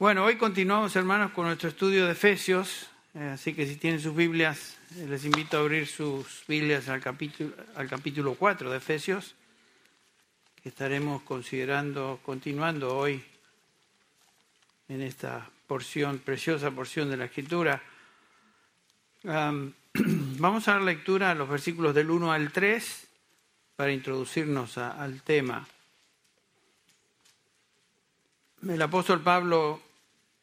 Bueno, hoy continuamos, hermanos, con nuestro estudio de Efesios, eh, así que si tienen sus Biblias, eh, les invito a abrir sus Biblias al capítulo, al capítulo 4 de Efesios, que estaremos considerando, continuando hoy en esta porción, preciosa porción de la Escritura. Vamos a dar lectura a los versículos del 1 al 3 para introducirnos al tema. El apóstol Pablo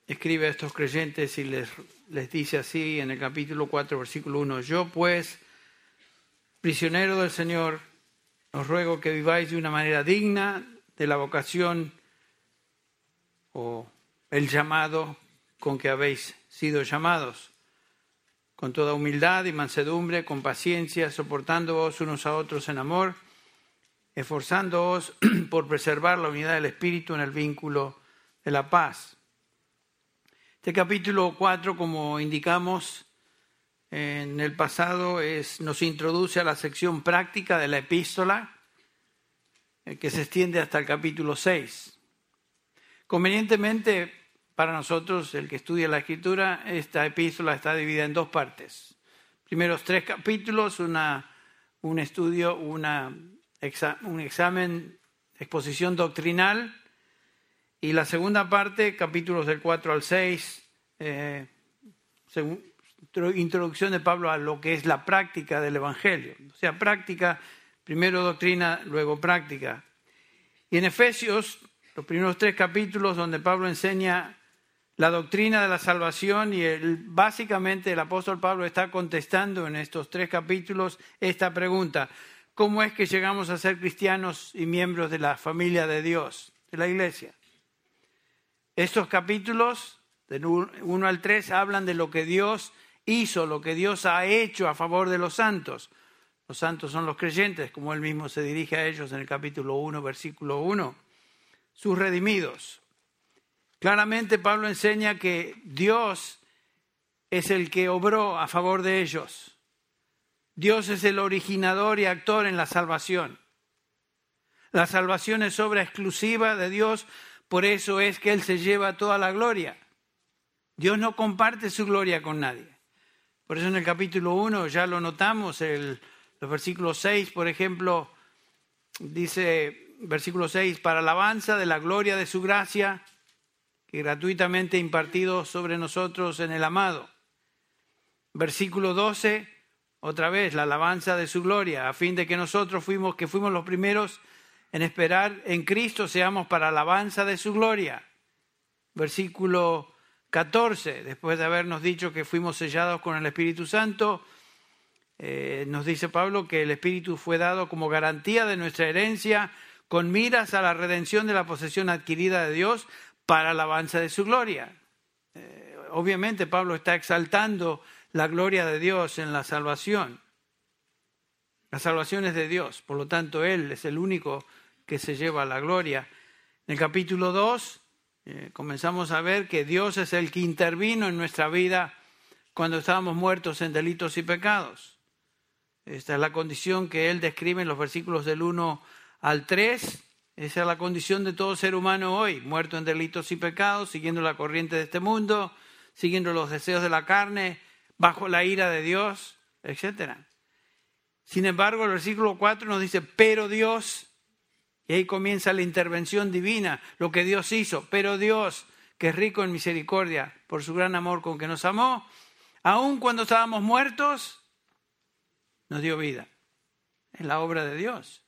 escribe a estos creyentes y les, les dice así en el capítulo 4, versículo 1, yo pues, prisionero del Señor, os ruego que viváis de una manera digna de la vocación o el llamado con que habéis sido llamados, con toda humildad y mansedumbre, con paciencia, soportándoos unos a otros en amor, esforzándoos por preservar la unidad del Espíritu en el vínculo de la paz. Este capítulo 4, como indicamos en el pasado, es, nos introduce a la sección práctica de la epístola, eh, que se extiende hasta el capítulo 6. Convenientemente, para nosotros, el que estudia la escritura, esta epístola está dividida en dos partes. Primeros tres capítulos, una, un estudio, una, un examen, exposición doctrinal, y la segunda parte, capítulos del 4 al 6, eh, introducción de Pablo a lo que es la práctica del Evangelio. O sea, práctica, primero doctrina, luego práctica. Y en Efesios, los primeros tres capítulos donde Pablo enseña la doctrina de la salvación y básicamente el apóstol Pablo está contestando en estos tres capítulos esta pregunta. ¿Cómo es que llegamos a ser cristianos y miembros de la familia de Dios, de la iglesia? Estos capítulos, del 1 al 3, hablan de lo que Dios hizo, lo que Dios ha hecho a favor de los santos. Los santos son los creyentes, como él mismo se dirige a ellos en el capítulo 1, versículo 1. Sus redimidos. Claramente Pablo enseña que Dios es el que obró a favor de ellos. Dios es el originador y actor en la salvación. La salvación es obra exclusiva de Dios por eso es que Él se lleva toda la gloria. Dios no comparte su gloria con nadie. Por eso en el capítulo 1 ya lo notamos, el, los versículos 6, por ejemplo, dice, versículo 6, para alabanza de la gloria de su gracia, que gratuitamente impartido sobre nosotros en el amado. Versículo 12, otra vez, la alabanza de su gloria, a fin de que nosotros fuimos, que fuimos los primeros en esperar en Cristo seamos para alabanza de su gloria. Versículo 14, después de habernos dicho que fuimos sellados con el Espíritu Santo, eh, nos dice Pablo que el Espíritu fue dado como garantía de nuestra herencia con miras a la redención de la posesión adquirida de Dios para alabanza de su gloria. Eh, obviamente Pablo está exaltando la gloria de Dios en la salvación. La salvación es de Dios, por lo tanto Él es el único que se lleva la gloria. En el capítulo 2 eh, comenzamos a ver que Dios es el que intervino en nuestra vida cuando estábamos muertos en delitos y pecados. Esta es la condición que Él describe en los versículos del 1 al 3. Esa es la condición de todo ser humano hoy, muerto en delitos y pecados, siguiendo la corriente de este mundo, siguiendo los deseos de la carne, bajo la ira de Dios, etcétera. Sin embargo, el versículo 4 nos dice, pero Dios, y ahí comienza la intervención divina, lo que Dios hizo, pero Dios, que es rico en misericordia, por su gran amor con que nos amó, aun cuando estábamos muertos, nos dio vida. Es la obra de Dios.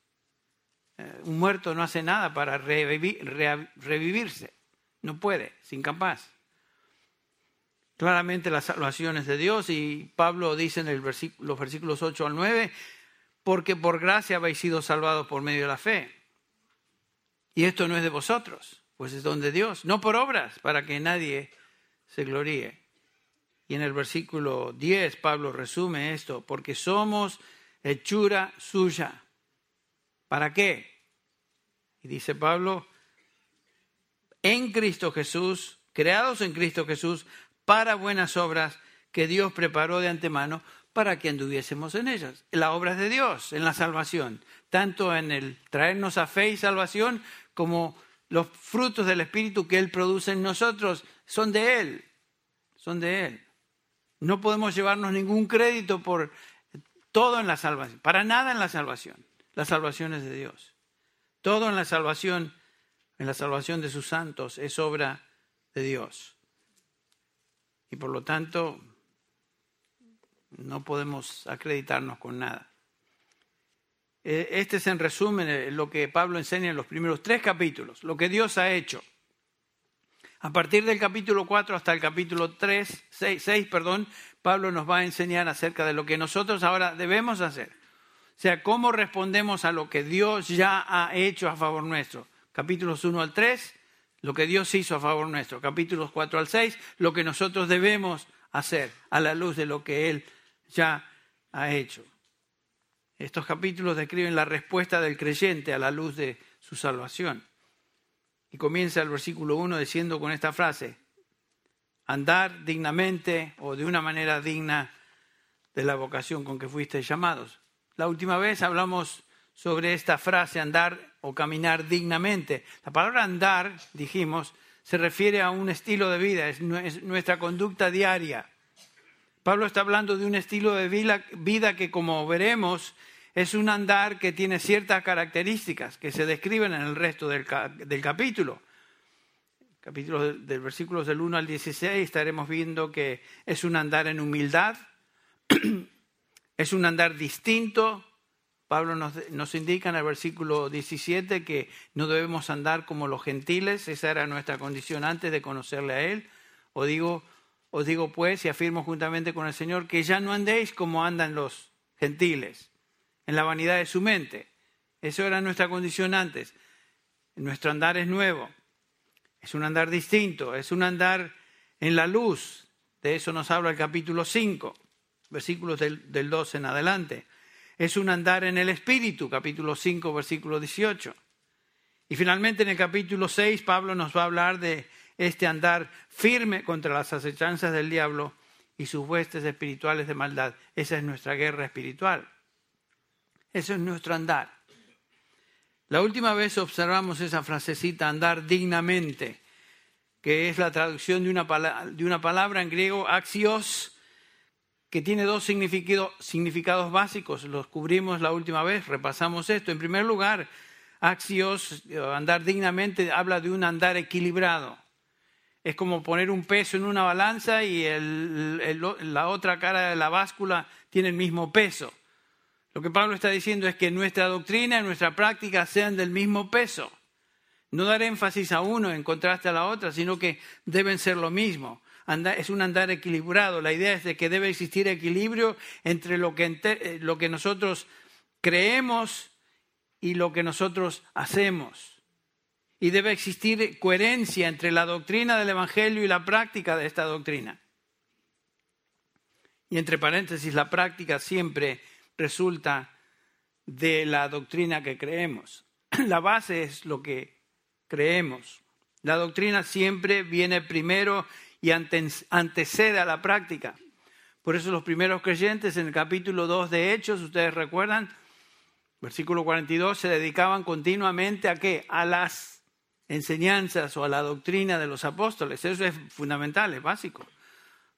Eh, un muerto no hace nada para revivirse, no puede, es incapaz. Claramente la salvación es de Dios y Pablo dice en los versículos 8 al 9, porque por gracia habéis sido salvados por medio de la fe. Y esto no es de vosotros, pues es don de Dios, no por obras, para que nadie se gloríe. Y en el versículo 10 Pablo resume esto, porque somos hechura suya. ¿Para qué? Y dice Pablo, en Cristo Jesús, creados en Cristo Jesús, para buenas obras que Dios preparó de antemano para que anduviésemos en ellas. La obra es de Dios en la salvación, tanto en el traernos a fe y salvación como los frutos del Espíritu que Él produce en nosotros son de Él, son de Él. No podemos llevarnos ningún crédito por todo en la salvación, para nada en la salvación. La salvación es de Dios. Todo en la salvación, en la salvación de sus santos, es obra de Dios. Y por lo tanto, no podemos acreditarnos con nada. E, este es en resumen eh, lo que Pablo enseña en los primeros tres capítulos, lo que Dios ha hecho. A partir del capítulo 4 hasta el capítulo 3, 6, 6, perdón, Pablo nos va a enseñar acerca de lo que nosotros ahora debemos hacer. O sea, cómo respondemos a lo que Dios ya ha hecho a favor nuestro. Capítulos 1 al 3, lo que Dios hizo a favor nuestro. Capítulos 4 al 6, lo que nosotros debemos hacer a la luz de lo que Él ya ha hecho. Estos capítulos describen la respuesta del creyente a la luz de su salvación. Y comienza el versículo 1 diciendo con esta frase, andar dignamente o de una manera digna de la vocación con que fuiste llamados. La última vez hablamos sobre esta frase, andar o caminar dignamente. La palabra andar, dijimos, se refiere a un estilo de vida, es nuestra conducta diaria. Pablo está hablando de un estilo de vida que, como veremos, es un andar que tiene ciertas características que se describen en el resto del, capítulo. Capítulo del versículos del 1 al 16 estaremos viendo que es un andar en humildad, es un andar distinto. Pablo nos, nos, indica en el versículo 17 que no debemos andar como los gentiles, esa era nuestra condición antes de conocerle a Él. O digo, os digo pues y afirmo juntamente con el Señor que ya no andéis como andan los gentiles en la vanidad de su mente. Eso era nuestra condición antes. Nuestro andar es nuevo. Es un andar distinto, es un andar en la luz. De eso nos habla el capítulo 5, versículos del, del 2 en adelante. Es un andar en el Espíritu, capítulo 5, versículo 18. Y finalmente en el capítulo 6 Pablo nos va a hablar de este andar firme contra las acechanzas del diablo y sus huestes espirituales de maldad. Esa es nuestra guerra espiritual. Eso es nuestro andar. La última vez observamos esa frasecita, andar dignamente, que es la traducción de una, de una palabra en griego, axios, que tiene dos significados básicos. Los cubrimos la última vez, repasamos esto. En primer lugar, axios, andar dignamente, habla de un andar equilibrado. Es como poner un peso en una balanza y la otra cara de la báscula tiene el mismo peso. Lo que Pablo está diciendo es que nuestra doctrina y nuestra práctica sean del mismo peso. No dar énfasis a uno en contraste a la otra, sino que deben ser lo mismo. es un andar equilibrado. La idea es de que debe existir equilibrio entre lo que, eh, lo que nosotros creemos y lo que nosotros hacemos. Y debe existir coherencia entre la doctrina del Evangelio y la práctica de esta doctrina. Y entre paréntesis, la práctica siempre resulta de la doctrina que creemos. La base es lo que creemos. La doctrina siempre viene primero y antecede a la práctica. Por eso los primeros creyentes en el capítulo 2 de Hechos, ustedes recuerdan, versículo 42, se dedicaban continuamente a qué? A las enseñanzas o a la doctrina de los apóstoles. Eso es fundamental, es básico.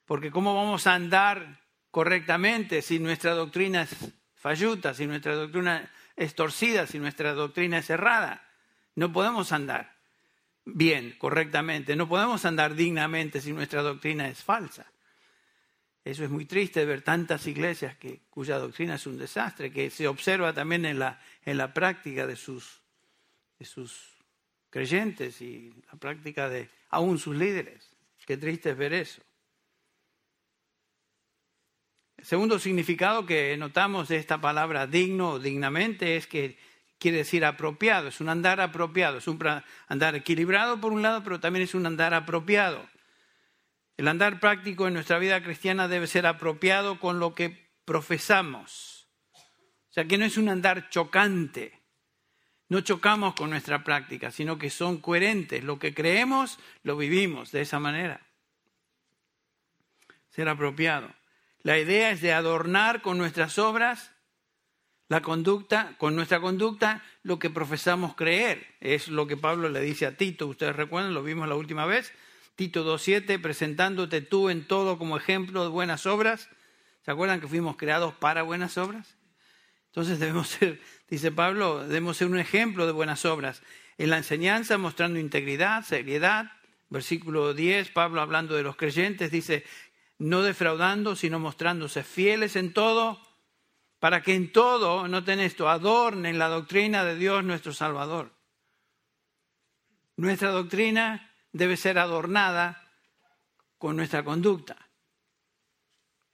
Porque ¿cómo vamos a andar correctamente si nuestra doctrina es falluta, si nuestra doctrina es torcida, si nuestra doctrina es errada. No podemos andar bien, correctamente, no podemos andar dignamente si nuestra doctrina es falsa. Eso es muy triste ver tantas iglesias que, cuya doctrina es un desastre, que se observa también en la, en la práctica de sus, de sus creyentes y la práctica de aún sus líderes. Qué triste es ver eso. Segundo significado que notamos de esta palabra digno o dignamente es que quiere decir apropiado, es un andar apropiado, es un andar equilibrado por un lado, pero también es un andar apropiado. El andar práctico en nuestra vida cristiana debe ser apropiado con lo que profesamos. O sea, que no es un andar chocante. No chocamos con nuestra práctica, sino que son coherentes. Lo que creemos, lo vivimos de esa manera. Ser apropiado. La idea es de adornar con nuestras obras la conducta, con nuestra conducta, lo que profesamos creer. Es lo que Pablo le dice a Tito. Ustedes recuerdan, lo vimos la última vez. Tito 2.7, presentándote tú en todo como ejemplo de buenas obras. ¿Se acuerdan que fuimos creados para buenas obras? Entonces debemos ser, dice Pablo, debemos ser un ejemplo de buenas obras. En la enseñanza mostrando integridad, seriedad. Versículo 10, Pablo hablando de los creyentes, dice, no defraudando, sino mostrándose fieles en todo, para que en todo, noten esto, adornen la doctrina de Dios nuestro Salvador. Nuestra doctrina debe ser adornada con nuestra conducta.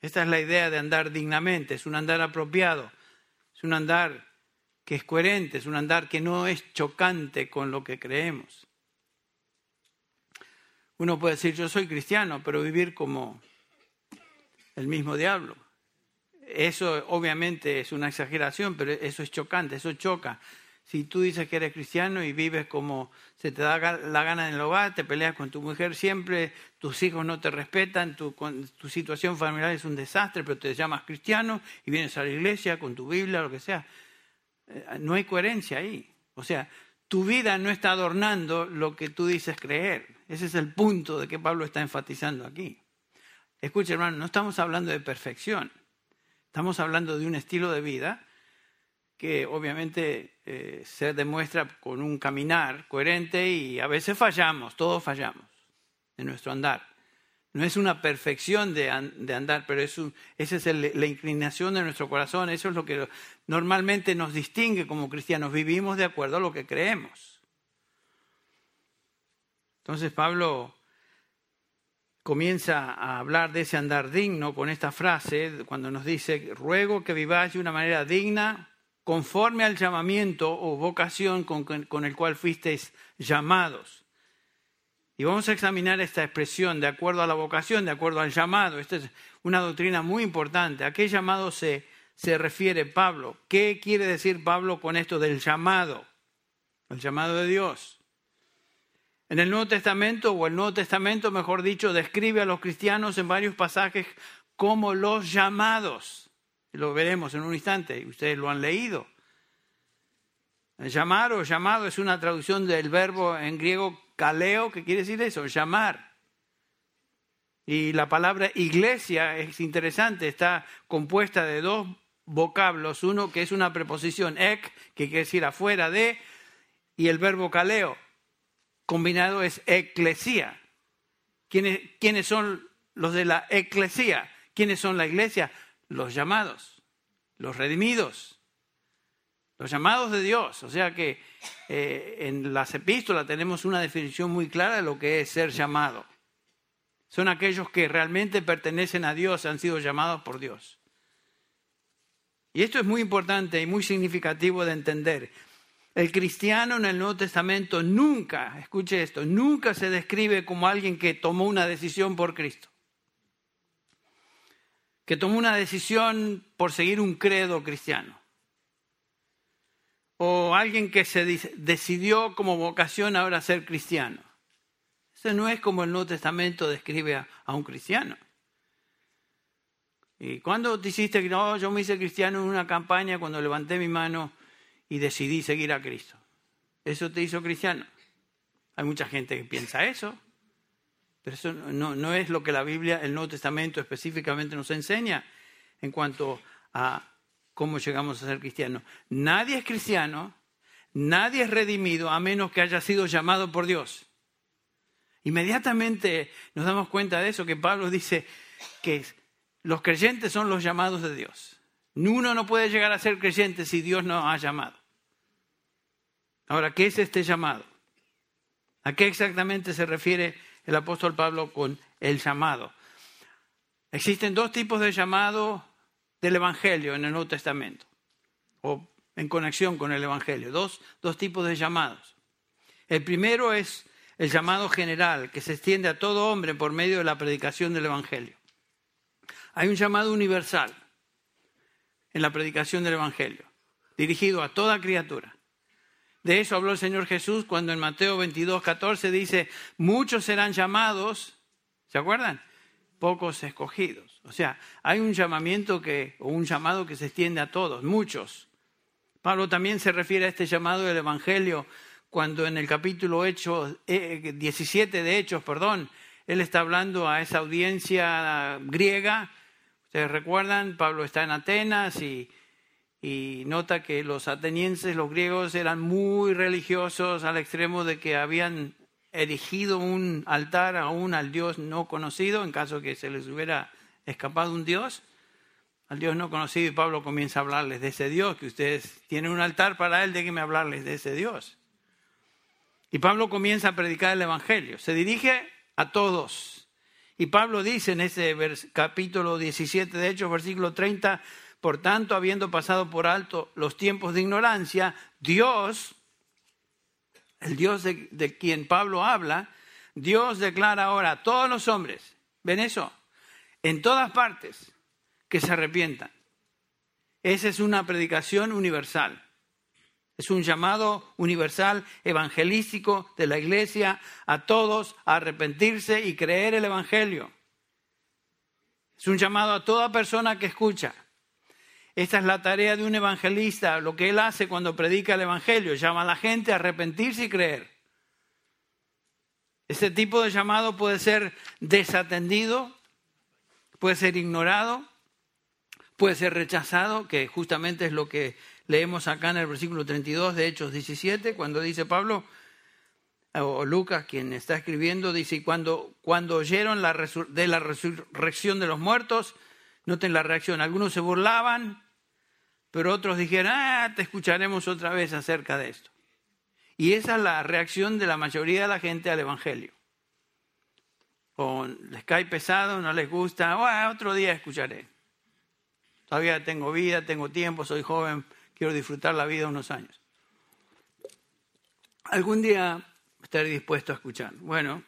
Esta es la idea de andar dignamente, es un andar apropiado, es un andar que es coherente, es un andar que no es chocante con lo que creemos. Uno puede decir, yo soy cristiano, pero vivir como el mismo diablo. Eso obviamente es una exageración, pero eso es chocante, eso choca. Si tú dices que eres cristiano y vives como se te da la gana en el hogar, te peleas con tu mujer siempre, tus hijos no te respetan, tu, tu situación familiar es un desastre, pero te llamas cristiano y vienes a la iglesia con tu Biblia, lo que sea. Eh, no hay coherencia ahí. O sea, tu vida no está adornando lo que tú dices creer. Ese es el punto de que Pablo está enfatizando aquí. Escucha, hermano, no estamos hablando de perfección. Estamos hablando de un estilo de vida que obviamente eh, se demuestra con un caminar coherente y a veces fallamos, todos fallamos en nuestro andar. No es una perfección de, andar, pero es esa es la inclinación de nuestro corazón, eso es lo que normalmente nos distingue como cristianos, vivimos de acuerdo a lo que creemos. Entonces Pablo comienza a hablar de ese andar digno con esta frase, cuando nos dice, ruego que viváis de una manera digna, conforme al llamamiento o vocación con, el cual fuisteis llamados. Y vamos a examinar esta expresión de acuerdo a la vocación, de acuerdo al llamado. Esta es una doctrina muy importante. ¿A qué llamado se, se refiere Pablo? ¿Qué quiere decir Pablo con esto del llamado? El llamado de Dios. En el Nuevo Testamento, o el Nuevo Testamento, mejor dicho, describe a los cristianos en varios pasajes como los llamados. Lo veremos en un instante, ustedes lo han leído. Llamar o llamado es una traducción del verbo en griego kaleo, que quiere decir eso, llamar. Y la palabra iglesia es interesante, está compuesta de dos vocablos, uno que es una preposición ek, que quiere decir afuera de, y el verbo kaleo, combinado es eclesía. ¿Quiénes, ¿Quiénes son los de la eclesía? ¿Quiénes son la iglesia? los llamados, los redimidos, los llamados de Dios. O sea que eh, en las epístolas tenemos una definición muy clara de lo que es ser llamado. Son aquellos que realmente pertenecen a Dios, han sido llamados por Dios. Y esto es muy importante y muy significativo de entender. El cristiano en el Nuevo Testamento nunca, escuche esto, nunca se describe como alguien que tomó una decisión por Cristo que tomó una decisión por seguir un credo cristiano. O alguien que se decidió como vocación ahora ser cristiano. Eso no es como el Nuevo Testamento describe a, un cristiano. ¿Y cuándo te hiciste? No, yo me hice cristiano en una campaña cuando levanté mi mano y decidí seguir a Cristo. ¿Eso te hizo cristiano? Hay mucha gente que piensa eso. Pero eso no, es lo que la Biblia, el Nuevo Testamento específicamente nos enseña en cuanto a cómo llegamos a ser cristianos. Nadie es cristiano, nadie es redimido a menos que haya sido llamado por Dios. Inmediatamente nos damos cuenta de eso, que Pablo dice que los creyentes son los llamados de Dios. Uno no puede llegar a ser creyente si Dios no ha llamado. Ahora, ¿qué es este llamado? ¿A qué exactamente se refiere el apóstol Pablo con el llamado. Existen dos tipos de llamado del Evangelio en el Nuevo Testamento, o en conexión con el Evangelio, dos, dos tipos de llamados. El primero es el llamado general, que se extiende a todo hombre por medio de la predicación del Evangelio. Hay un llamado universal en la predicación del Evangelio, dirigido a toda criatura. De eso habló el Señor Jesús cuando en Mateo 22, 14 dice, muchos serán llamados, ¿se acuerdan? Pocos escogidos. O sea, hay un llamamiento que, o un llamado que se extiende a todos, muchos Pablo también se refiere a este llamado del Evangelio cuando en el capítulo 17 eh, de Hechos, perdón, él está hablando a esa audiencia griega. Ustedes recuerdan, Pablo está en Atenas y, nota que los atenienses, los griegos, eran muy religiosos al extremo de que habían erigido un altar aún al Dios no conocido, en caso que se les hubiera escapado un Dios, al Dios no conocido, y Pablo comienza a hablarles de ese Dios, que ustedes tienen un altar para él, déjenme hablarles de ese Dios. Y Pablo comienza a predicar el Evangelio, se dirige a todos. Y Pablo dice en ese capítulo 17 de Hechos, versículo 30, por tanto, habiendo pasado por alto los tiempos de ignorancia, Dios, el Dios de, quien Pablo habla, Dios declara ahora a todos los hombres, ¿ven eso? En todas partes, que se arrepientan. Esa es una predicación universal. Es un llamado universal evangelístico de la iglesia a todos a arrepentirse y creer el Evangelio. Es un llamado a toda persona que escucha. Esta es la tarea de un evangelista, lo que él hace cuando predica el Evangelio, llama a la gente a arrepentirse y creer. Este tipo de llamado puede ser desatendido, puede ser ignorado, puede ser rechazado, que justamente es lo que leemos acá en el versículo 32 de Hechos 17, cuando dice Pablo, o Lucas, quien está escribiendo, dice, cuando, cuando oyeron la de la resurrección de los muertos, noten la reacción, algunos se burlaban, pero otros dijeron, ah, te escucharemos otra vez acerca de esto. Y esa es la reacción de la mayoría de la gente al Evangelio. O les cae pesado, no les gusta, oh, otro día escucharé. Todavía tengo vida, tengo tiempo, soy joven, quiero disfrutar la vida unos años. Algún día estaré dispuesto a escuchar. Bueno,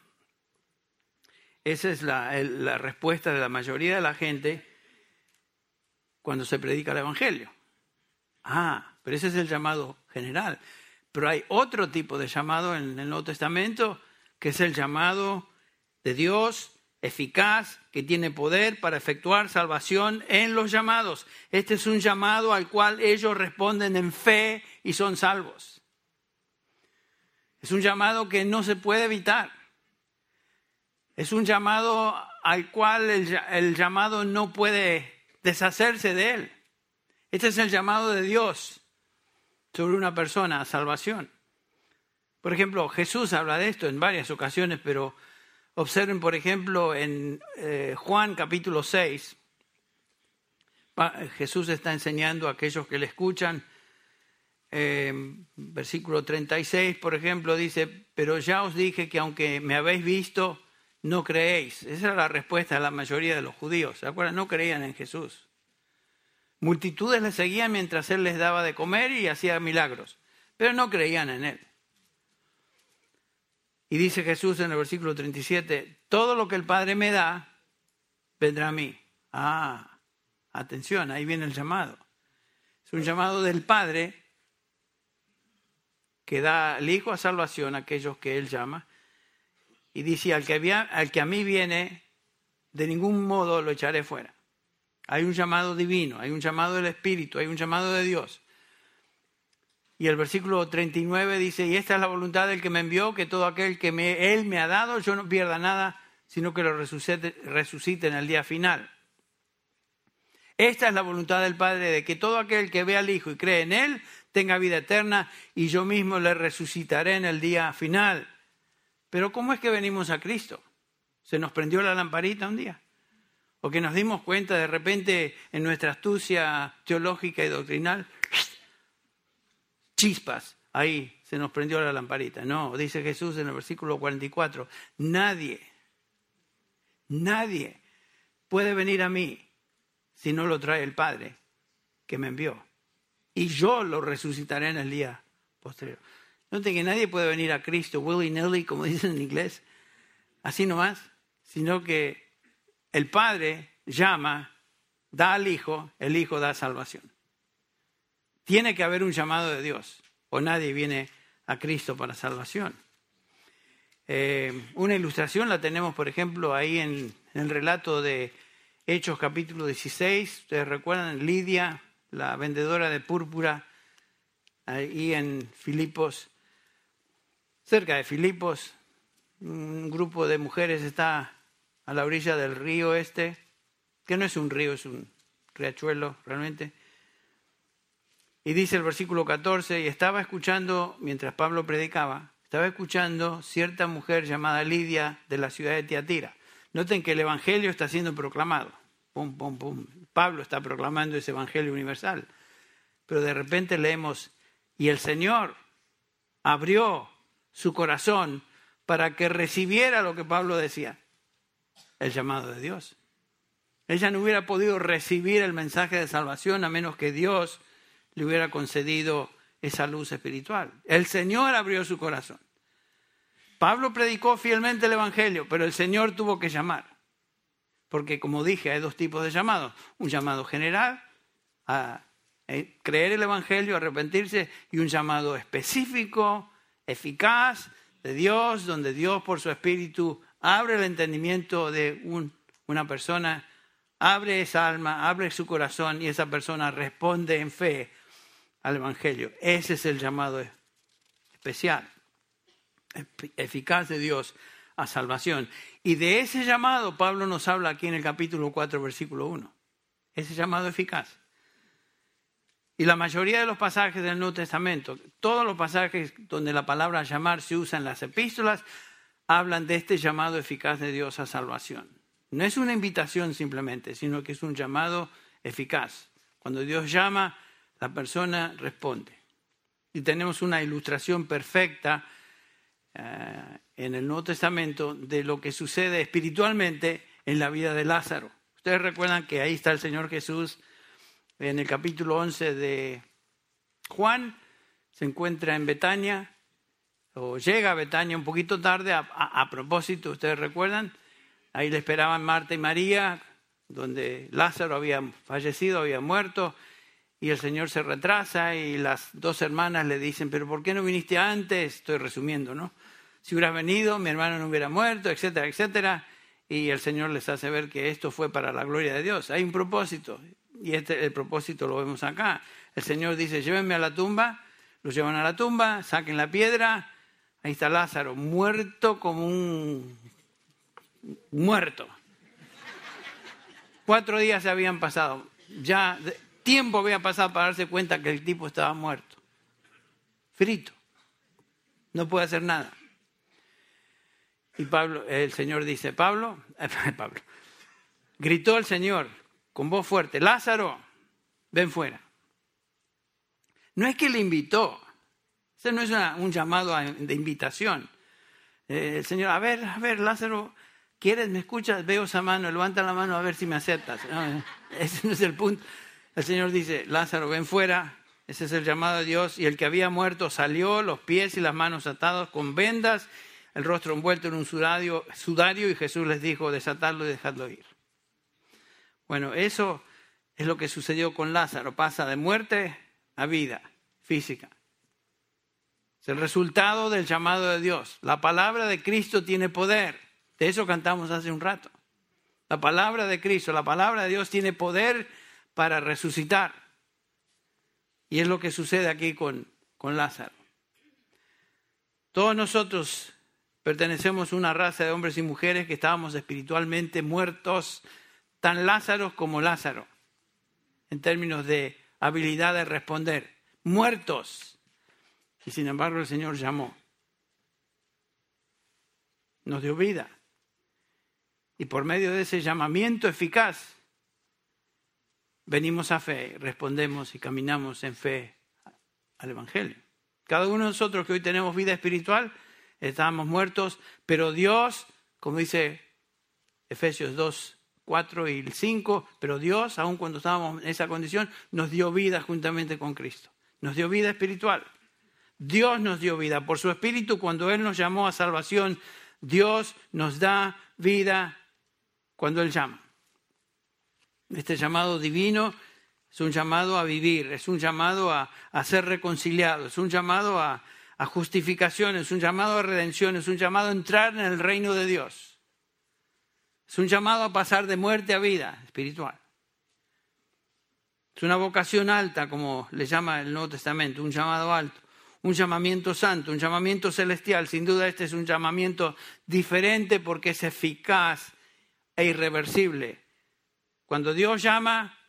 esa es la, la respuesta de la mayoría de la gente cuando se predica el Evangelio. Ah, pero ese es el llamado general. Pero hay otro tipo de llamado en el Nuevo Testamento, que es el llamado de Dios eficaz, que tiene poder para efectuar salvación en los llamados. Este es un llamado al cual ellos responden en fe y son salvos. Es un llamado que no se puede evitar. Es un llamado al cual el, llamado no puede deshacerse de él. Este es el llamado de Dios sobre una persona a salvación. Por ejemplo, Jesús habla de esto en varias ocasiones, pero observen, por ejemplo, en eh, Juan capítulo 6, Jesús está enseñando a aquellos que le escuchan. Eh, versículo 36, por ejemplo, dice, pero ya os dije que aunque me habéis visto, no creéis. Esa era la respuesta de la mayoría de los judíos. ¿Se acuerdan? No creían en Jesús. Multitudes le seguían mientras él les daba de comer y hacía milagros, pero no creían en él. Y dice Jesús en el versículo 37, todo lo que el Padre me da, vendrá a mí. Ah, atención, ahí viene el llamado. Es un llamado del Padre que da al Hijo a salvación a aquellos que Él llama. Y dice, al que, había, al que a mí viene, de ningún modo lo echaré fuera. Hay un llamado divino, hay un llamado del Espíritu, hay un llamado de Dios. Y el versículo 39 dice, y esta es la voluntad del que me envió, que todo aquel que Él me ha dado, yo no pierda nada, sino que lo resucite, resucite en el día final. Esta es la voluntad del Padre, de que todo aquel que ve al Hijo y cree en Él tenga vida eterna, y yo mismo le resucitaré en el día final. Pero ¿cómo es que venimos a Cristo? ¿Se nos prendió la lamparita un día? o que nos dimos cuenta de repente en nuestra astucia teológica y doctrinal, chispas, ahí se nos prendió la lamparita. No, dice Jesús en el versículo 44, nadie, nadie puede venir a mí si no lo trae el Padre que me envió. Y yo lo resucitaré en el día posterior. Note que nadie puede venir a Cristo willy-nilly, como dicen en inglés, así nomás, sino que el Padre llama, da al Hijo, el Hijo da salvación. Tiene que haber un llamado de Dios, o nadie viene a Cristo para salvación. Eh, una ilustración la tenemos, por ejemplo, ahí en, en el relato de Hechos capítulo 16. Ustedes recuerdan, Lidia, la vendedora de púrpura, ahí en Filipos, cerca de Filipos, un grupo de mujeres está a la orilla del río este, que no es un río, es un riachuelo realmente. Y dice el versículo 14, y estaba escuchando, mientras Pablo predicaba, estaba escuchando cierta mujer llamada Lidia de la ciudad de Tiatira. Noten que el Evangelio está siendo proclamado. Pum, pum, pum. Pablo está proclamando ese Evangelio universal. Pero de repente leemos, y el Señor abrió su corazón para que recibiera lo que Pablo decía, el llamado de Dios. Ella no hubiera podido recibir el mensaje de salvación a menos que Dios le hubiera concedido esa luz espiritual. El Señor abrió su corazón. Pablo predicó fielmente el Evangelio, pero el Señor tuvo que llamar. Porque como dije, hay dos tipos de llamados. Un llamado general a eh, creer el Evangelio, arrepentirse, y un llamado específico, eficaz, de Dios, donde Dios por su Espíritu abre el entendimiento de una persona, abre esa alma, abre su corazón y esa persona responde en fe al Evangelio. Ese es el llamado especial, eficaz de Dios a salvación. Y de ese llamado Pablo nos habla aquí en el capítulo 4, versículo 1. Ese llamado eficaz. Y la mayoría de los pasajes del Nuevo Testamento, todos los pasajes donde la palabra llamar se usa en las epístolas, hablan de este llamado eficaz de Dios a salvación. No es una invitación simplemente, sino que es un llamado eficaz. Cuando Dios llama, la persona responde. Y tenemos una ilustración perfecta eh, en el Nuevo Testamento de lo que sucede espiritualmente en la vida de Lázaro. Ustedes recuerdan que ahí está el Señor Jesús en el capítulo 11 de Juan, se encuentra en Betania, o llega a Betania un poquito tarde, a, propósito, ustedes recuerdan, ahí le esperaban Marta y María, donde Lázaro había fallecido, había muerto, y el Señor se retrasa y las dos hermanas le dicen, pero ¿por qué no viniste antes? Estoy resumiendo, ¿no? Si hubieras venido, mi hermano no hubiera muerto, etcétera, etcétera. Y el Señor les hace ver que esto fue para la gloria de Dios. Hay un propósito. Y este, el propósito lo vemos acá. El Señor dice, llévenme a la tumba, lo llevan a la tumba, saquen la piedra, ahí está Lázaro, muerto como un muerto. Cuatro días se habían pasado, ya tiempo había pasado para darse cuenta que el tipo estaba muerto, frito, no puede hacer nada. Y Pablo, el Señor dice, Pablo, Pablo, gritó el Señor, con voz fuerte, Lázaro, ven fuera. No es que le invitó, ese no es un llamado de invitación. Eh, el Señor, a ver, a ver, Lázaro, ¿quieres, me escuchas? Veo esa mano, levanta la mano a ver si me aceptas. ese no es el punto. El Señor dice, Lázaro, ven fuera. Ese es el llamado de Dios. Y el que había muerto salió, los pies y las manos atados con vendas, el rostro envuelto en un sudario, sudario y Jesús les dijo, desatadlo y dejadlo ir. Bueno, eso es lo que sucedió con Lázaro. Pasa de muerte a vida física. Es el resultado del llamado de Dios. La palabra de Cristo tiene poder. De eso cantamos hace un rato. La palabra de Cristo, la palabra de Dios tiene poder para resucitar. Y es lo que sucede aquí con, con Lázaro. Todos nosotros pertenecemos a una raza de hombres y mujeres que estábamos espiritualmente muertos tan Lázaro como Lázaro, en términos de habilidad de responder, muertos. Y sin embargo el Señor llamó, nos dio vida. Y por medio de ese llamamiento eficaz, venimos a fe, respondemos y caminamos en fe al Evangelio. Cada uno de nosotros que hoy tenemos vida espiritual, estábamos muertos, pero Dios, como dice Efesios 2, 4 y el 5, pero Dios, aun cuando estábamos en esa condición, nos dio vida juntamente con Cristo. Nos dio vida espiritual. Dios nos dio vida. Por su Espíritu, cuando Él nos llamó a salvación, Dios nos da vida cuando Él llama. Este llamado divino es un llamado a vivir, es un llamado a, ser reconciliado, es un llamado a justificación, es un llamado a redención, es un llamado a entrar en el reino de Dios. Es un llamado a pasar de muerte a vida espiritual. Es una vocación alta, como le llama el Nuevo Testamento, un llamado alto, un llamamiento santo, un llamamiento celestial. Sin duda este es un llamamiento diferente porque es eficaz e irreversible. Cuando Dios llama,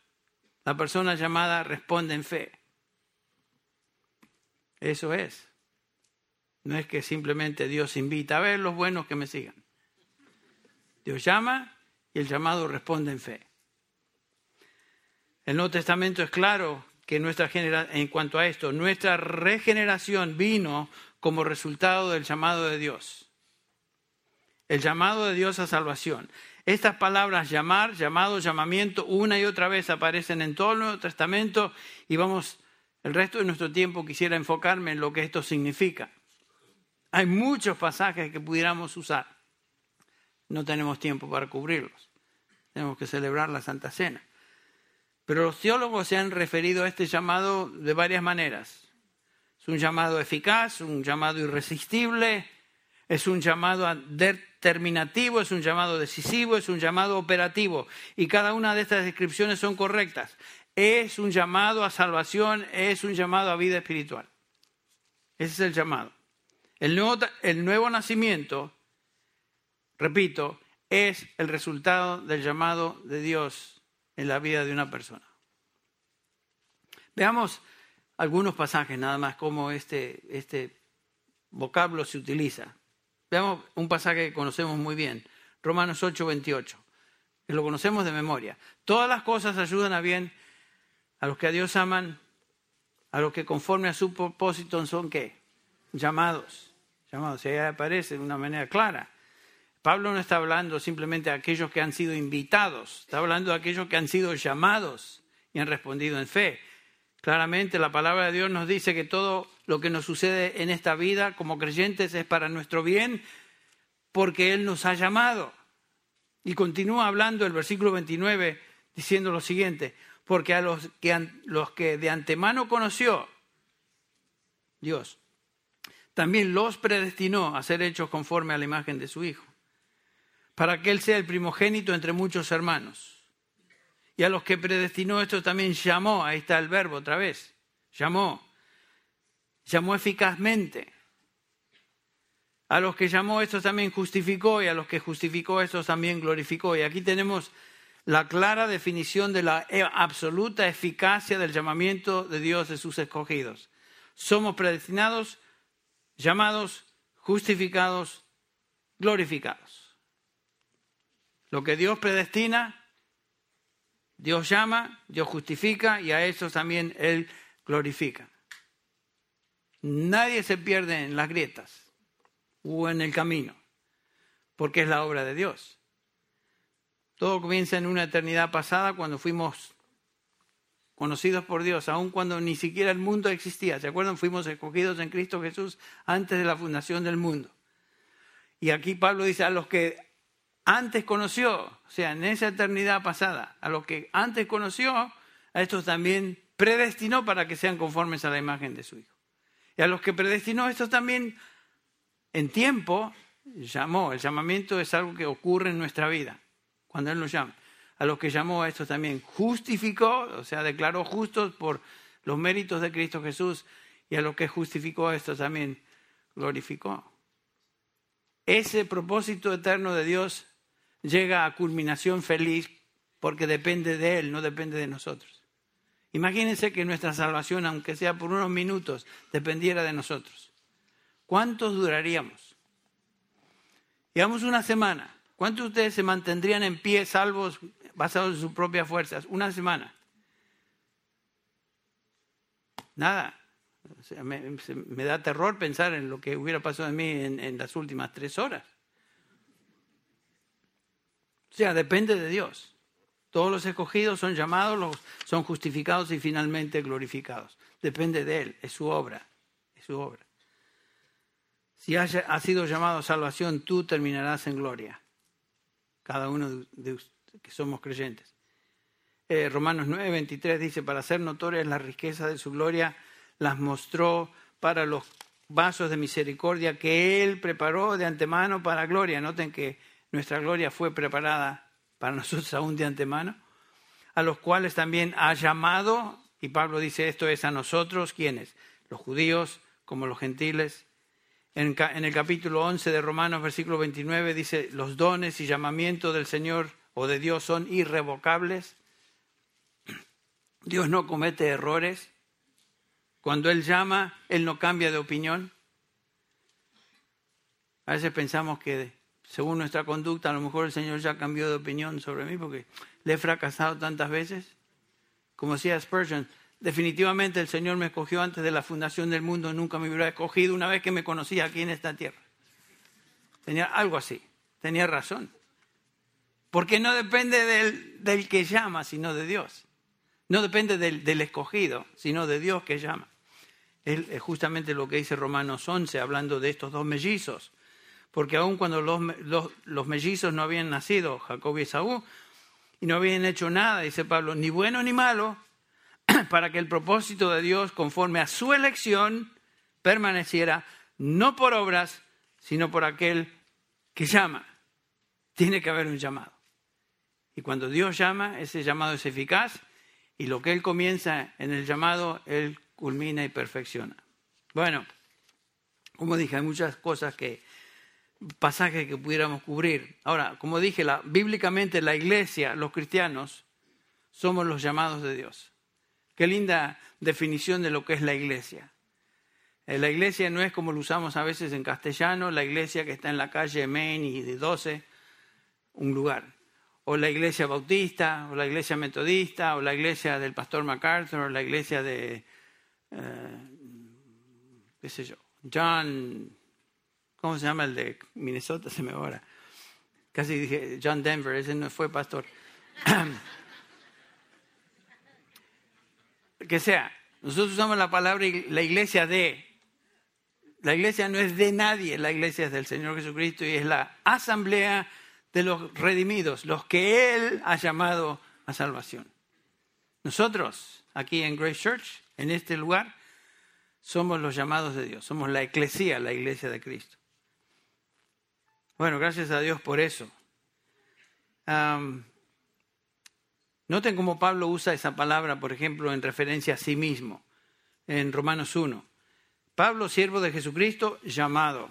la persona llamada responde en fe. Eso es. No es que simplemente Dios invita a ver los buenos que me sigan. Dios llama y el llamado responde en fe. El Nuevo Testamento es claro que nuestra en cuanto a esto, nuestra regeneración vino como resultado del llamado de Dios. El llamado de Dios a salvación. Estas palabras llamar, llamado, llamamiento, una y otra vez aparecen en todo el Nuevo Testamento y vamos, el resto de nuestro tiempo quisiera enfocarme en lo que esto significa. Hay muchos pasajes que pudiéramos usar. No tenemos tiempo para cubrirlos. Tenemos que celebrar la Santa Cena. Pero los teólogos se han referido a este llamado de varias maneras. Es un llamado eficaz, un llamado irresistible, es un llamado determinativo, es un llamado decisivo, es un llamado operativo. Y cada una de estas descripciones son correctas. Es un llamado a salvación, es un llamado a vida espiritual. Ese es el llamado. El nuevo, el nuevo nacimiento, repito, es el resultado del llamado de Dios en la vida de una persona. Veamos algunos pasajes nada más cómo este, este vocablo se utiliza. Veamos un pasaje que conocemos muy bien, Romanos 8, 28, que lo conocemos de memoria. Todas las cosas ayudan a bien a los que a Dios aman, a los que conforme a su propósito son qué? Llamados llamados. ahí aparece de una manera clara. Pablo no está hablando simplemente de aquellos que han sido invitados, está hablando de aquellos que han sido llamados y han respondido en fe. Claramente la palabra de Dios nos dice que todo lo que nos sucede en esta vida como creyentes es para nuestro bien porque Él nos ha llamado. Y continúa hablando el versículo 29 diciendo lo siguiente, porque a los que, los que de antemano conoció Dios, también los predestinó a ser hechos conforme a la imagen de su Hijo, para que Él sea el primogénito entre muchos hermanos. Y a los que predestinó esto también llamó, ahí está el verbo otra vez, llamó, llamó eficazmente. A los que llamó esto también justificó y a los que justificó esto también glorificó. Y aquí tenemos la clara definición de la absoluta eficacia del llamamiento de Dios de sus escogidos. Somos predestinados llamados, justificados, glorificados. Lo que Dios predestina, Dios llama, Dios justifica y a eso también Él glorifica. Nadie se pierde en las grietas o en el camino, porque es la obra de Dios. Todo comienza en una eternidad pasada cuando fuimos conocidos por Dios, aun cuando ni siquiera el mundo existía. ¿Se acuerdan? Fuimos escogidos en Cristo Jesús antes de la fundación del mundo. Y aquí Pablo dice a los que antes conoció, o sea, en esa eternidad pasada, a los que antes conoció, a estos también predestinó para que sean conformes a la imagen de su Hijo. Y a los que predestinó, estos también en tiempo llamó. El llamamiento es algo que ocurre en nuestra vida, cuando Él nos llama a los que llamó a estos también justificó, o sea, declaró justos por los méritos de Cristo Jesús, y a los que justificó a estos también glorificó. Ese propósito eterno de Dios llega a culminación feliz porque depende de Él, no depende de nosotros. Imagínense que nuestra salvación, aunque sea por unos minutos, dependiera de nosotros. ¿Cuántos duraríamos? Digamos una semana. ¿Cuántos de ustedes se mantendrían en pie salvos basados en sus propias fuerzas, una semana. Nada. me, da terror pensar en lo que hubiera pasado en mí en, las últimas tres horas. O sea, depende de Dios. Todos los escogidos son llamados, son justificados y finalmente glorificados. Depende de Él, es su obra, es su obra. Si has sido llamado a salvación, tú terminarás en gloria. Cada uno de, ustedes que somos creyentes. Eh, Romanos 9, 23 dice, para hacer notorias la riqueza de su gloria, las mostró para los vasos de misericordia que Él preparó de antemano para gloria. Noten que nuestra gloria fue preparada para nosotros aún de antemano. a los cuales también ha llamado, y Pablo dice esto es a nosotros, ¿quiénes? Los judíos como los gentiles. En, el capítulo 11 de Romanos, versículo 29, dice, los dones y llamamientos del Señor o de Dios son irrevocables. Dios no comete errores. Cuando Él llama, Él no cambia de opinión. A veces pensamos que según nuestra conducta, a lo mejor el Señor ya cambió de opinión sobre mí porque le he fracasado tantas veces. Como decía Spurgeon, definitivamente el Señor me escogió antes de la fundación del mundo, nunca me hubiera escogido una vez que me conocía aquí en esta tierra. Tenía algo así, tenía razón. Porque no depende del, que llama, sino de Dios. No depende del, del escogido, sino de Dios que llama. Es justamente lo que dice Romanos 11, hablando de estos dos mellizos. Porque aun cuando los, los, mellizos no habían nacido, Jacob y Esaú, y no habían hecho nada, dice Pablo, ni bueno ni malo, para que el propósito de Dios, conforme a su elección, permaneciera no por obras, sino por aquel que llama. Tiene que haber un llamado. Y cuando Dios llama, ese llamado es eficaz y lo que Él comienza en el llamado, Él culmina y perfecciona. Bueno, como dije, hay muchas cosas que, pasajes que pudiéramos cubrir. Ahora, como dije, bíblicamente la iglesia, los cristianos, somos los llamados de Dios. Qué linda definición de lo que es la iglesia. Eh, la iglesia no es como lo usamos a veces en castellano, la iglesia que está en la calle Main y de 12, un lugar. O la iglesia bautista, o la iglesia metodista, o la iglesia del pastor MacArthur, o la iglesia de, eh, qué sé yo, John, ¿cómo se llama el de Minnesota? Se me ahora. Casi dije John Denver, ese no fue pastor. que sea, nosotros usamos la palabra la iglesia de. La iglesia no es de nadie, la iglesia es del Señor Jesucristo y es la asamblea de los redimidos, los que Él ha llamado a salvación. Nosotros, aquí en Grace Church, en este lugar, somos los llamados de Dios, somos la eclesía, la iglesia de Cristo. Bueno, gracias a Dios por eso. noten cómo Pablo usa esa palabra, por ejemplo, en referencia a sí mismo, en Romanos 1. Pablo, siervo de Jesucristo, llamado.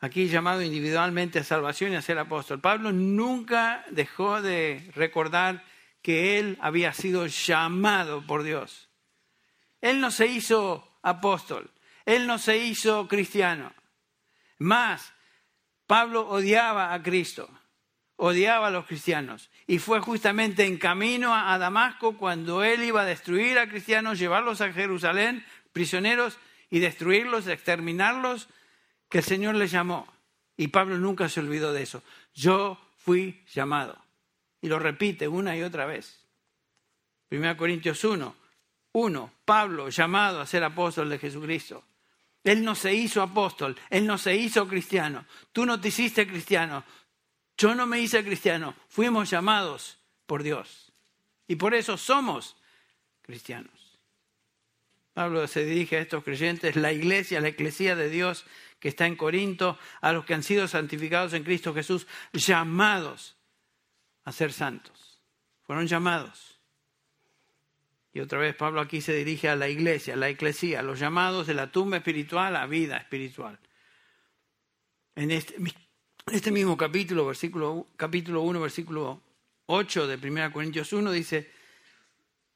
aquí llamado individualmente a salvación y a ser apóstol. Pablo nunca dejó de recordar que él había sido llamado por Dios. Él no se hizo apóstol, él no se hizo cristiano. Más, Pablo odiaba a Cristo, odiaba a los cristianos. Y fue justamente en camino a Damasco cuando él iba a destruir a cristianos, llevarlos a Jerusalén, prisioneros, y destruirlos, exterminarlos, que el Señor les llamó. Y Pablo nunca se olvidó de eso. Yo fui llamado. Y lo repite una y otra vez. 1 Corintios 1, 1, Pablo llamado a ser apóstol de Jesucristo. Él no se hizo apóstol, él no se hizo cristiano. Tú no te hiciste cristiano, yo no me hice cristiano. Fuimos llamados por Dios. Y por eso somos cristianos. Pablo se dirige a estos creyentes, la iglesia, la eclesía de Dios que está en Corinto, a los que han sido santificados en Cristo Jesús, llamados a ser santos. Fueron llamados. Y otra vez Pablo aquí se dirige a la iglesia, a la eclesía, a los llamados de la tumba espiritual a vida espiritual. En este, este mismo capítulo, versículo, capítulo 1, versículo 8 de 1 Corintios 1, dice,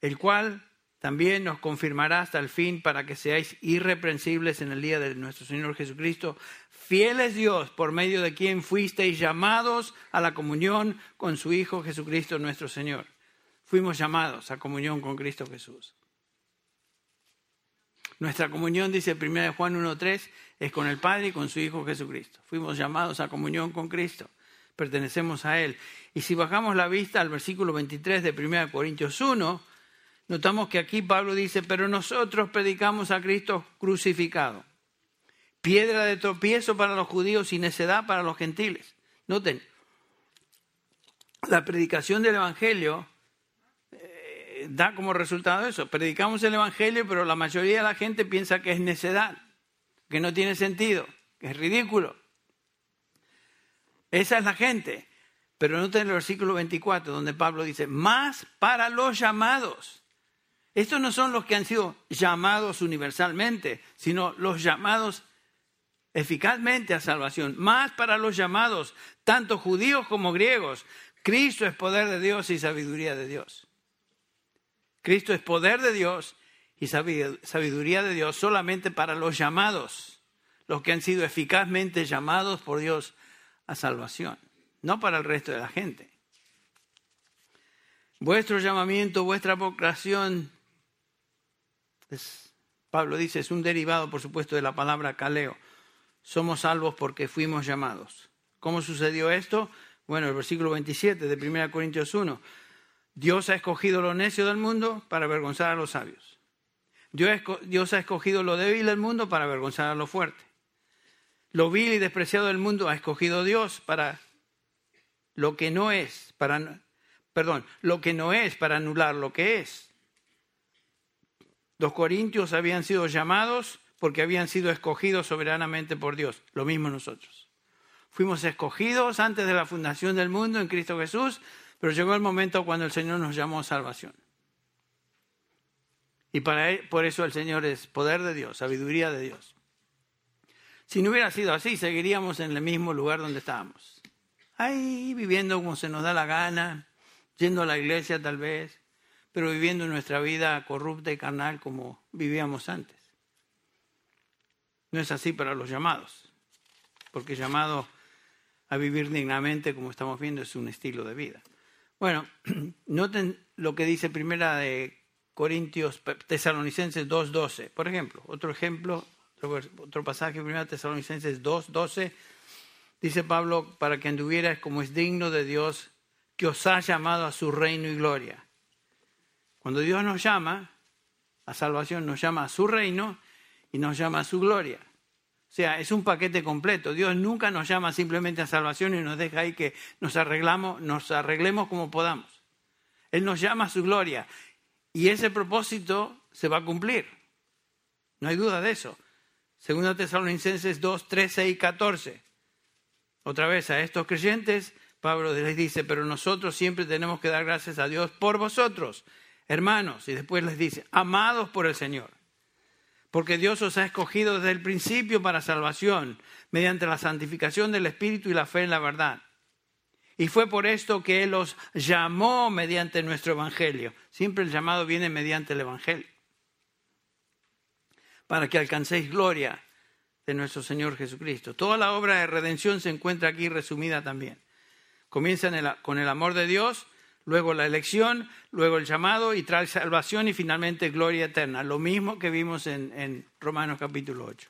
el cual también nos confirmará hasta el fin para que seáis irreprensibles en el día de nuestro Señor Jesucristo, fieles Dios por medio de quien fuisteis llamados a la comunión con su Hijo Jesucristo nuestro Señor. Fuimos llamados a comunión con Cristo Jesús. Nuestra comunión, dice 1 Juan 1.3, es con el Padre y con su Hijo Jesucristo. Fuimos llamados a comunión con Cristo. Pertenecemos a Él. Y si bajamos la vista al versículo 23 de 1 Corintios 1, notamos que aquí Pablo dice, pero nosotros predicamos a Cristo crucificado piedra de tropiezo para los judíos y necedad para los gentiles. Noten, la predicación del Evangelio da como resultado eso. Predicamos el Evangelio, pero la mayoría de la gente piensa que es necedad, que no tiene sentido, que es ridículo. Esa es la gente. Pero noten el versículo 24, donde Pablo dice, más para los llamados. Estos no son los que han sido llamados universalmente, sino los llamados eficazmente a salvación. Más para los llamados, tanto judíos como griegos. Cristo es poder de Dios y sabiduría de Dios. Cristo es poder de Dios y sabiduría de Dios solamente para los llamados, los que han sido eficazmente llamados por Dios a salvación no para el resto de la gente. Vuestro llamamiento, vuestra vocación, Pablo dice, es un derivado, por supuesto, de la palabra caleo. Somos salvos porque fuimos llamados. ¿Cómo sucedió esto? Bueno, el versículo 27 de 1 Corintios 1. Dios ha escogido lo necio del mundo para avergonzar a los sabios. Dios ha escogido lo débil del mundo para avergonzar a lo fuerte. Lo vil y despreciado del mundo ha escogido Dios para lo que no es para perdón, lo que no es para anular lo que es. Los corintios habían sido llamados porque habían sido escogidos soberanamente por Dios, lo mismo nosotros. Fuimos escogidos antes de la fundación del mundo en Cristo Jesús, pero llegó el momento cuando el Señor nos llamó a salvación. Y para él, por eso el Señor es poder de Dios, sabiduría de Dios. Si no hubiera sido así, seguiríamos en el mismo lugar donde estábamos ahí viviendo como se nos da la gana, yendo a la iglesia tal vez, pero viviendo nuestra vida corrupta y carnal como vivíamos antes. No es así para los llamados, porque llamado a vivir dignamente, como estamos viendo, es un estilo de vida. Bueno, noten lo que dice primera de Corintios, Tesalonicenses 2.12. Por ejemplo, otro ejemplo, otro, pasaje, primera Tesalonicenses 2.12 dice Pablo, para que anduvieras como es digno de Dios, que os ha llamado a su reino y gloria. Cuando Dios nos llama a salvación, nos llama a su reino y nos llama a su gloria. Sea, es un paquete completo. Dios nunca nos llama simplemente a salvación y nos deja ahí que nos arreglamos, nos arreglemos como podamos. Él nos llama a su gloria y ese propósito se va a cumplir. No hay duda de eso. Segunda Tesalonicenses 2, 13 y 14. Otra vez a estos creyentes, Pablo les dice, pero nosotros siempre tenemos que dar gracias a Dios por vosotros, hermanos. Y después les dice, amados por el Señor. Porque Dios os ha escogido desde el principio para salvación, mediante la santificación del Espíritu y la fe en la verdad. Y fue por esto que Él os llamó mediante nuestro Evangelio. Siempre el llamado viene mediante el Evangelio. Para que alcancéis gloria de nuestro Señor Jesucristo. Toda la obra de redención se encuentra aquí resumida también. Comienza con el amor de Dios, luego la elección, luego el llamado y trae salvación y finalmente gloria eterna. Lo mismo que vimos en, en Romanos capítulo 8.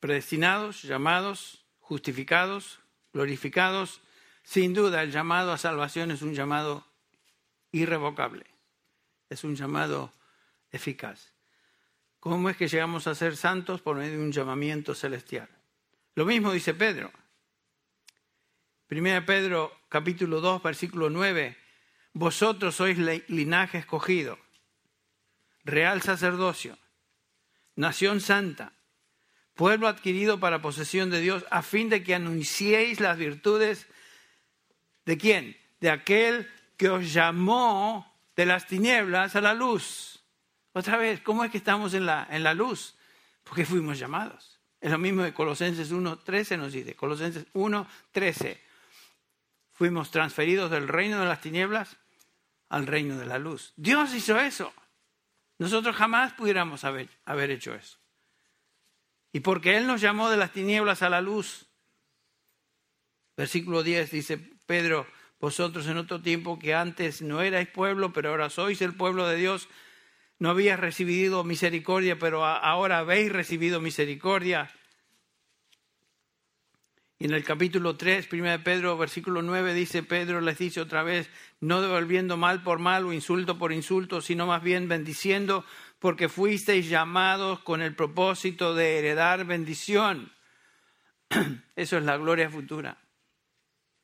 Predestinados, llamados, justificados, glorificados. Sin duda el llamado a salvación es un llamado irrevocable, es un llamado eficaz. ¿Cómo es que llegamos a ser santos por medio de un llamamiento celestial? Lo mismo dice Pedro. Primera Pedro capítulo 2 versículo 9. Vosotros sois linaje escogido, real sacerdocio, nación santa, pueblo adquirido para posesión de Dios, a fin de que anunciéis las virtudes de quién? De aquel que os llamó de las tinieblas a la luz. Otra vez, ¿cómo es que estamos en la, en la luz? Porque fuimos llamados. Es lo mismo de Colosenses 1.13 nos dice. Colosenses 1.13. Fuimos transferidos del reino de las tinieblas al reino de la luz. Dios hizo eso. Nosotros jamás pudiéramos haber, hecho eso. Y porque Él nos llamó de las tinieblas a la luz. Versículo 10 dice Pedro, vosotros en otro tiempo que antes no erais pueblo, pero ahora sois el pueblo de Dios, no habías recibido misericordia, pero ahora habéis recibido misericordia. Y en el capítulo 3, 1 Pedro, versículo 9, dice Pedro, les dice otra vez, no devolviendo mal por mal o insulto por insulto, sino más bien bendiciendo, porque fuisteis llamados con el propósito de heredar bendición. Eso es la gloria futura.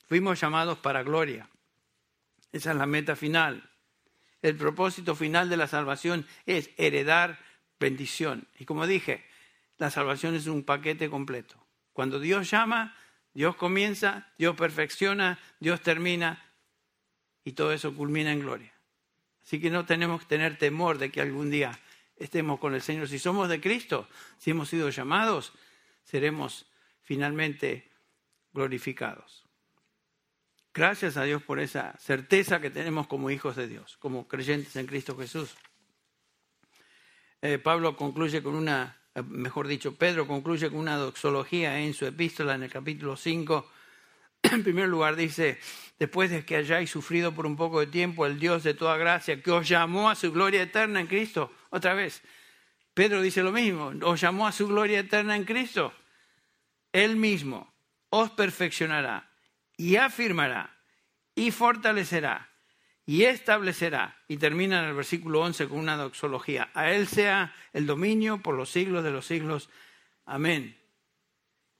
Fuimos llamados para gloria. Esa es la meta final. El propósito final de la salvación es heredar bendición. Y como dije, la salvación es un paquete completo. Cuando Dios llama, Dios comienza, Dios perfecciona, Dios termina y todo eso culmina en gloria. Así que no tenemos que tener temor de que algún día estemos con el Señor. Si somos de Cristo, si hemos sido llamados, seremos finalmente glorificados. Gracias a Dios por esa certeza que tenemos como hijos de Dios, como creyentes en Cristo Jesús. Eh, Pablo concluye con una, mejor dicho, Pedro concluye con una doxología en su epístola en el capítulo 5. En primer lugar dice, después de que hayáis sufrido por un poco de tiempo, el Dios de toda gracia, que os llamó a su gloria eterna en Cristo, otra vez, Pedro dice lo mismo, os llamó a su gloria eterna en Cristo. Él mismo os perfeccionará y afirmará y fortalecerá y establecerá. Y termina en el versículo 11 con una doxología. A Él sea el dominio por los siglos de los siglos. Amén.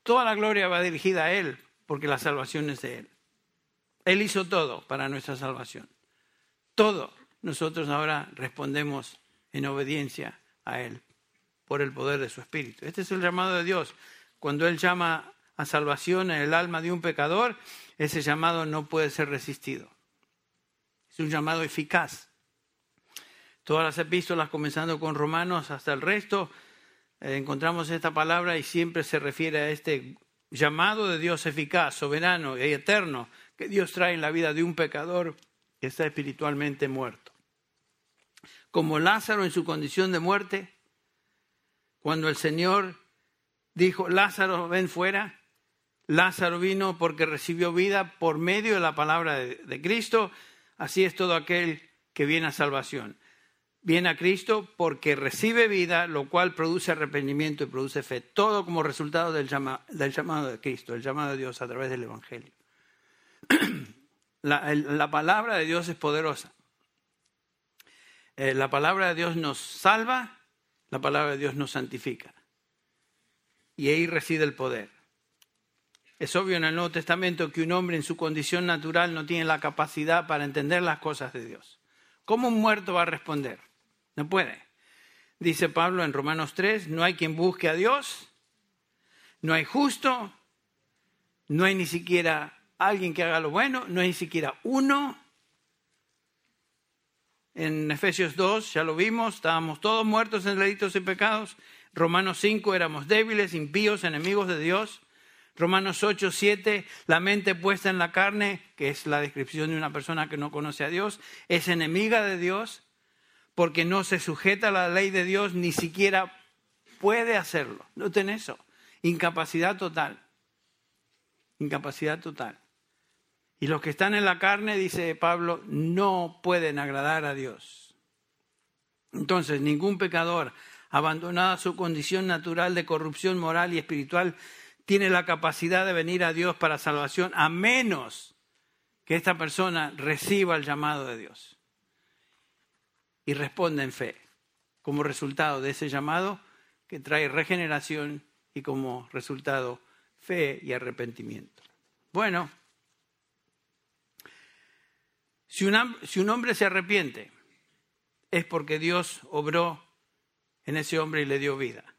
Toda la gloria va dirigida a Él, porque la salvación es de Él. Él hizo todo para nuestra salvación. Todo. Nosotros ahora respondemos en obediencia a Él por el poder de su Espíritu. Este es el llamado de Dios. Cuando Él llama a salvación en el alma de un pecador, ese llamado no puede ser resistido. Es un llamado eficaz. Todas las epístolas, comenzando con Romanos hasta el resto, eh, encontramos esta palabra y siempre se refiere a este llamado de Dios eficaz, soberano y eterno que Dios trae en la vida de un pecador que está espiritualmente muerto. Como Lázaro en su condición de muerte, cuando el Señor dijo, Lázaro, ven fuera, Lázaro vino porque recibió vida por medio de la palabra de, Cristo. Así es todo aquel que viene a salvación. Viene a Cristo porque recibe vida, lo cual produce arrepentimiento y produce fe. Todo como resultado del, llamado de Cristo, el llamado de Dios a través del Evangelio. La, palabra de Dios es poderosa. Eh, la palabra de Dios nos salva, la palabra de Dios nos santifica. Y ahí reside el poder. Es obvio en el Nuevo Testamento que un hombre en su condición natural no tiene la capacidad para entender las cosas de Dios. ¿Cómo un muerto va a responder? No puede. Dice Pablo en Romanos 3, no hay quien busque a Dios, no hay justo, no hay ni siquiera alguien que haga lo bueno, no hay ni siquiera uno. En Efesios 2, ya lo vimos, estábamos todos muertos en delitos y pecados. Romanos 5, éramos débiles, impíos, enemigos de Dios. Romanos 8, 7, la mente puesta en la carne, que es la descripción de una persona que no conoce a Dios, es enemiga de Dios porque no se sujeta a la ley de Dios, ni siquiera puede hacerlo. Noten eso. Incapacidad total. Incapacidad total. Y los que están en la carne, dice Pablo, no pueden agradar a Dios. Entonces, ningún pecador, abandonado a su condición natural de corrupción moral y espiritual, tiene la capacidad de venir a Dios para salvación, a menos que esta persona reciba el llamado de Dios y responda en fe, como resultado de ese llamado que trae regeneración y como resultado fe y arrepentimiento. Bueno, si un, hombre se arrepiente, es porque Dios obró en ese hombre y le dio vida.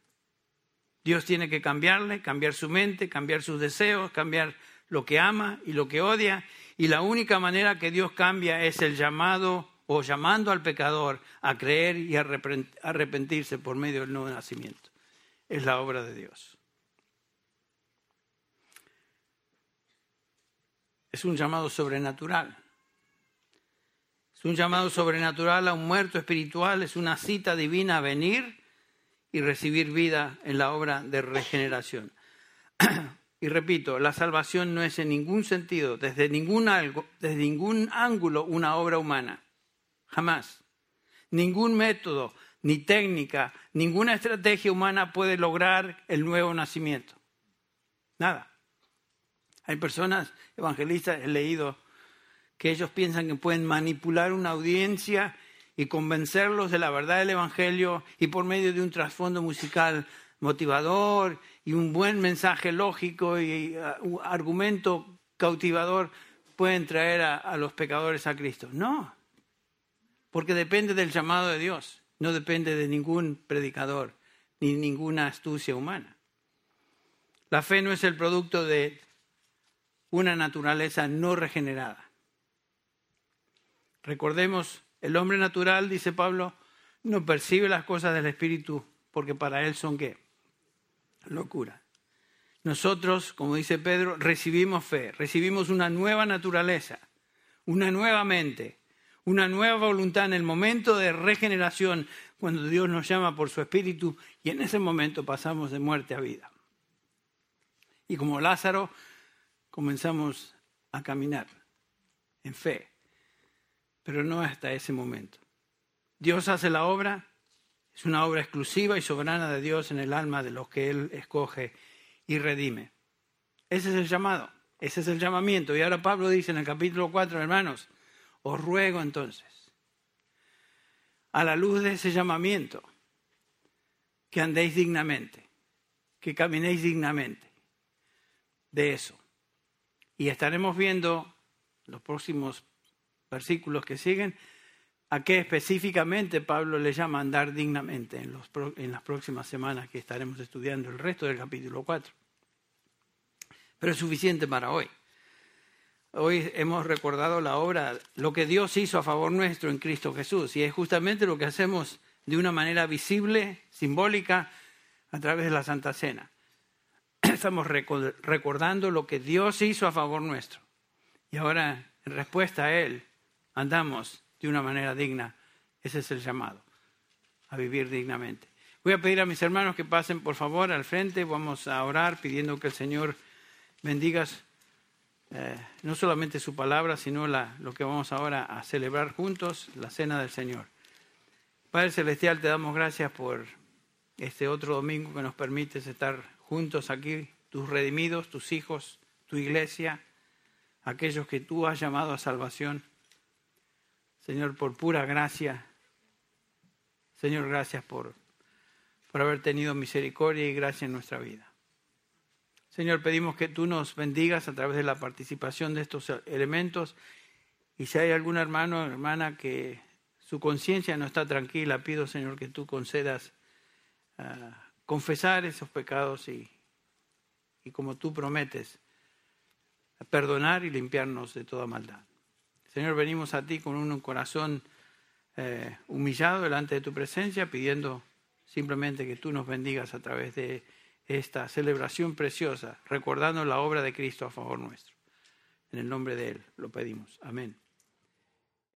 Dios tiene que cambiarle, cambiar su mente, cambiar sus deseos, cambiar lo que ama y lo que odia. Y la única manera que Dios cambia es el llamado o llamando al pecador a creer y arrepentirse por medio del nuevo nacimiento. Es la obra de Dios. Es un llamado sobrenatural. Es un llamado sobrenatural a un muerto espiritual, es una cita divina a venir y recibir vida en la obra de regeneración. Y repito, la salvación no es en ningún sentido, desde ningún, desde ningún ángulo, una obra humana. Jamás. Ningún método, ni técnica, ninguna estrategia humana puede lograr el nuevo nacimiento. Nada. Hay personas, evangelistas, he leído, que ellos piensan que pueden manipular una audiencia y convencerlos de la verdad del Evangelio y por medio de un trasfondo musical motivador y un buen mensaje lógico y un argumento cautivador pueden traer a, los pecadores a Cristo. No, porque depende del llamado de Dios, no depende de ningún predicador ni ninguna astucia humana. La fe no es el producto de una naturaleza no regenerada. Recordemos, el hombre natural, dice Pablo, no percibe las cosas del Espíritu porque para él son qué? Locura. Nosotros, como dice Pedro, recibimos fe, recibimos una nueva naturaleza, una nueva mente, una nueva voluntad en el momento de regeneración, cuando Dios nos llama por su Espíritu y en ese momento pasamos de muerte a vida. Y como Lázaro, comenzamos a caminar en fe, pero no hasta ese momento. Dios hace la obra, es una obra exclusiva y soberana de Dios en el alma de los que Él escoge y redime. Ese es el llamado, ese es el llamamiento. Y ahora Pablo dice en el capítulo 4, hermanos, os ruego entonces, a la luz de ese llamamiento, que andéis dignamente, que caminéis dignamente de eso. Y estaremos viendo los próximos versículos que siguen a qué específicamente Pablo le llama andar dignamente en, los, en las próximas semanas que estaremos estudiando el resto del capítulo 4. Pero es suficiente para hoy. Hoy hemos recordado la obra, lo que Dios hizo a favor nuestro en Cristo Jesús, y es justamente lo que hacemos de una manera visible, simbólica, a través de la Santa Cena. Estamos recordando lo que Dios hizo a favor nuestro. Y ahora, en respuesta a Él, andamos de una manera digna. Ese es el llamado, a vivir dignamente. Voy a pedir a mis hermanos que pasen por favor al frente. Vamos a orar pidiendo que el Señor bendiga eh, no solamente su palabra, sino la, lo que vamos ahora a celebrar juntos, la cena del Señor. Padre Celestial, te damos gracias por este otro domingo que nos permites estar juntos aquí, tus redimidos, tus hijos, tu iglesia, aquellos que tú has llamado a salvación. Señor, por pura gracia. Señor, gracias por, por haber tenido misericordia y gracia en nuestra vida. Señor, pedimos que tú nos bendigas a través de la participación de estos elementos. Y si hay algún hermano o hermana que su conciencia no está tranquila, pido, Señor, que tú concedas ah, confesar esos pecados y, y como tú prometes, perdonar y limpiarnos de toda maldad. Señor, venimos a ti con un corazón eh, humillado delante de tu presencia, pidiendo simplemente que tú nos bendigas a través de esta celebración preciosa, recordando la obra de Cristo a favor nuestro. En el nombre de Él lo pedimos. Amén.